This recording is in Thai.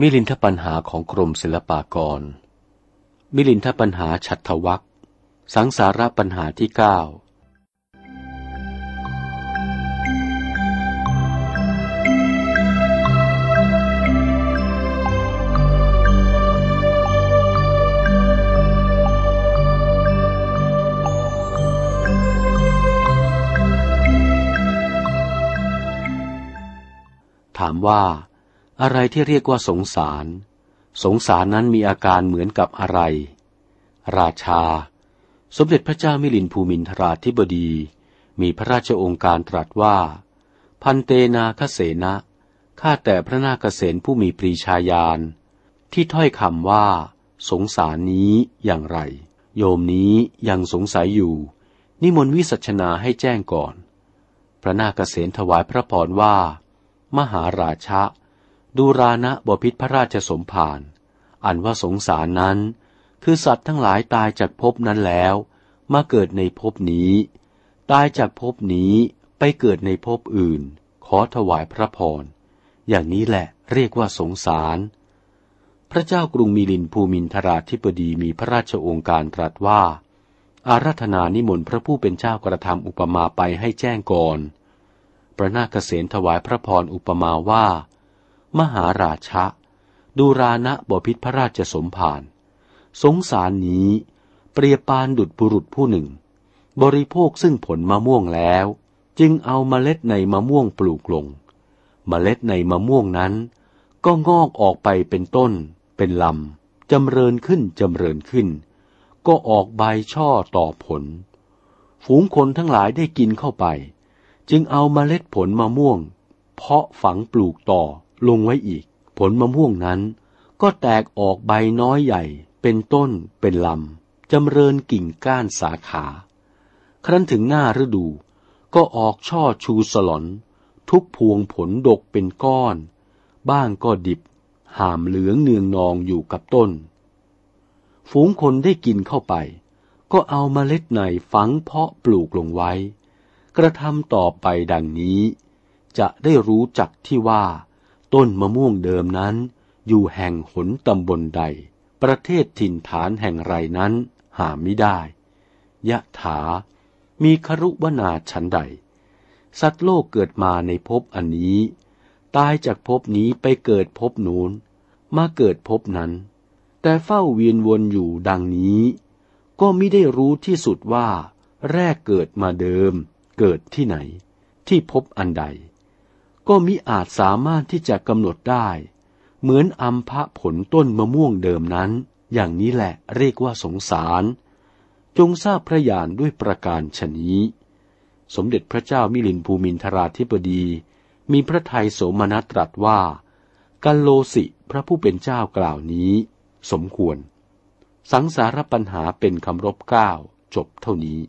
มิลินทปัญหาของกรมศิลปากร มิลินทปัญหาฉัตรวักสังสาระปัญหาที่เก้าถามว่า อะไรที่เรียกว่าสงสาร สงสารนั้นมีอาการเหมือนกับอะไร ราชา สมเด็จพระเจ้ามิลินภูมินทราธิบดี มีพระราชองค์การตรัสว่า พันเตนาคเสนะข้าแต่พระนาคเษนผู้มีปรีชาญาณที่ถ้อยคำว่า สงสารนี้อย่างไร โยมนี้ยังสงสัยอยู่ นิมนต์วิสัชนาให้แจ้งก่อน พระนาคเษนถวายพระพรว่า มหาราชะ ดูรานะบพิษพระราชสมภารอันว่าสงสารนั้น คือสัตว์ทั้งหลายตายจากภพนั้นแล้ว มาเกิดในภพนี้ ตายจากภพนี้ไปเกิดในภพอื่น ขอถวายพระพร อย่างนี้แหละเรียกว่าสงสาร พระเจ้ากรุงมิลินภูมินทราธิปดีมีพระราชองค์การตรัสว่า อารัธนานิมนต์พระผู้เป็นเจ้ากระทำอุปมาไปให้แจ้งก่อน พระนาคเษนถวายพระพรอุปมาว่า มหาราชะดูรานะบพิษพระราชสมภารสงสารนี้ เปรียบปานดุดบุรุษผู้หนึ่ง บริโภคซึ่งผลมะม่วงแล้ว จึงเอาเมล็ดในมะม่วงปลูกลง เมล็ดในมะม่วงนั้น ก็งอกออกไปเป็นต้น เป็นลำจำเริญขึ้นจำเริญขึ้น ก็ออกใบช่อต่อผล ฝูงคนทั้งหลายได้กินเข้าไป จึงเอาเมล็ดผลมะม่วง เพาะฝังปลูกต่อ ลงไว้อีก ผลมะม่วงนั้น ก็แตกออกใบน้อยใหญ่ เป็นต้น เป็นลำจำเริญกิ่งก้านสาขา ครั้นถึงหน้าฤดู ก็ออกช่อชูสลอน ทุกพวงผลดกเป็นก้อน บ้างก็ดิบหามเหลืองเนืองนองอยู่กับต้น ฝูงคนได้กินเข้าไป ก็เอามาเมล็ดในฝังเพาะปลูกลงไว้ กระทำต่อไปดังนี้ จะได้รู้จักที่ว่า ต้นมะม่วงเดิมนั้น อยู่แห่งหนตำบลใด ประเทศถิ่นฐานแห่งไรนั้นหาไม่ได้ ยะถา มีครุวนาชันใด สัตว์โลกเกิดมาในภพอันนี้ ตายจากภพนี้ไปเกิดภพนูนมาเกิดภพนั้น แต่เฝ้าเวียนวนอยู่ดังนี้ ก็ไม่ได้รู้ที่สุดว่า แรกเกิดมาเดิม เกิดที่ไหน ที่พบอันใด ก็มิอาจสามารถที่จะกำหนดได้ เหมือนอัมพะผลต้นมะม่วงเดิมนั้น อย่างนี้แหละเรียกว่าสงสาร จงทราบพระญาณด้วยประการชนี้ สมเด็จพระเจ้ามิลินภูมินทราธิบดี มีพระทัยโสมนัสตรัสว่า กัลโลสิพระผู้เป็นเจ้ากล่าวนี้ สมควร สังสารปัญหาเป็นคำรบก้าวจบเท่านี้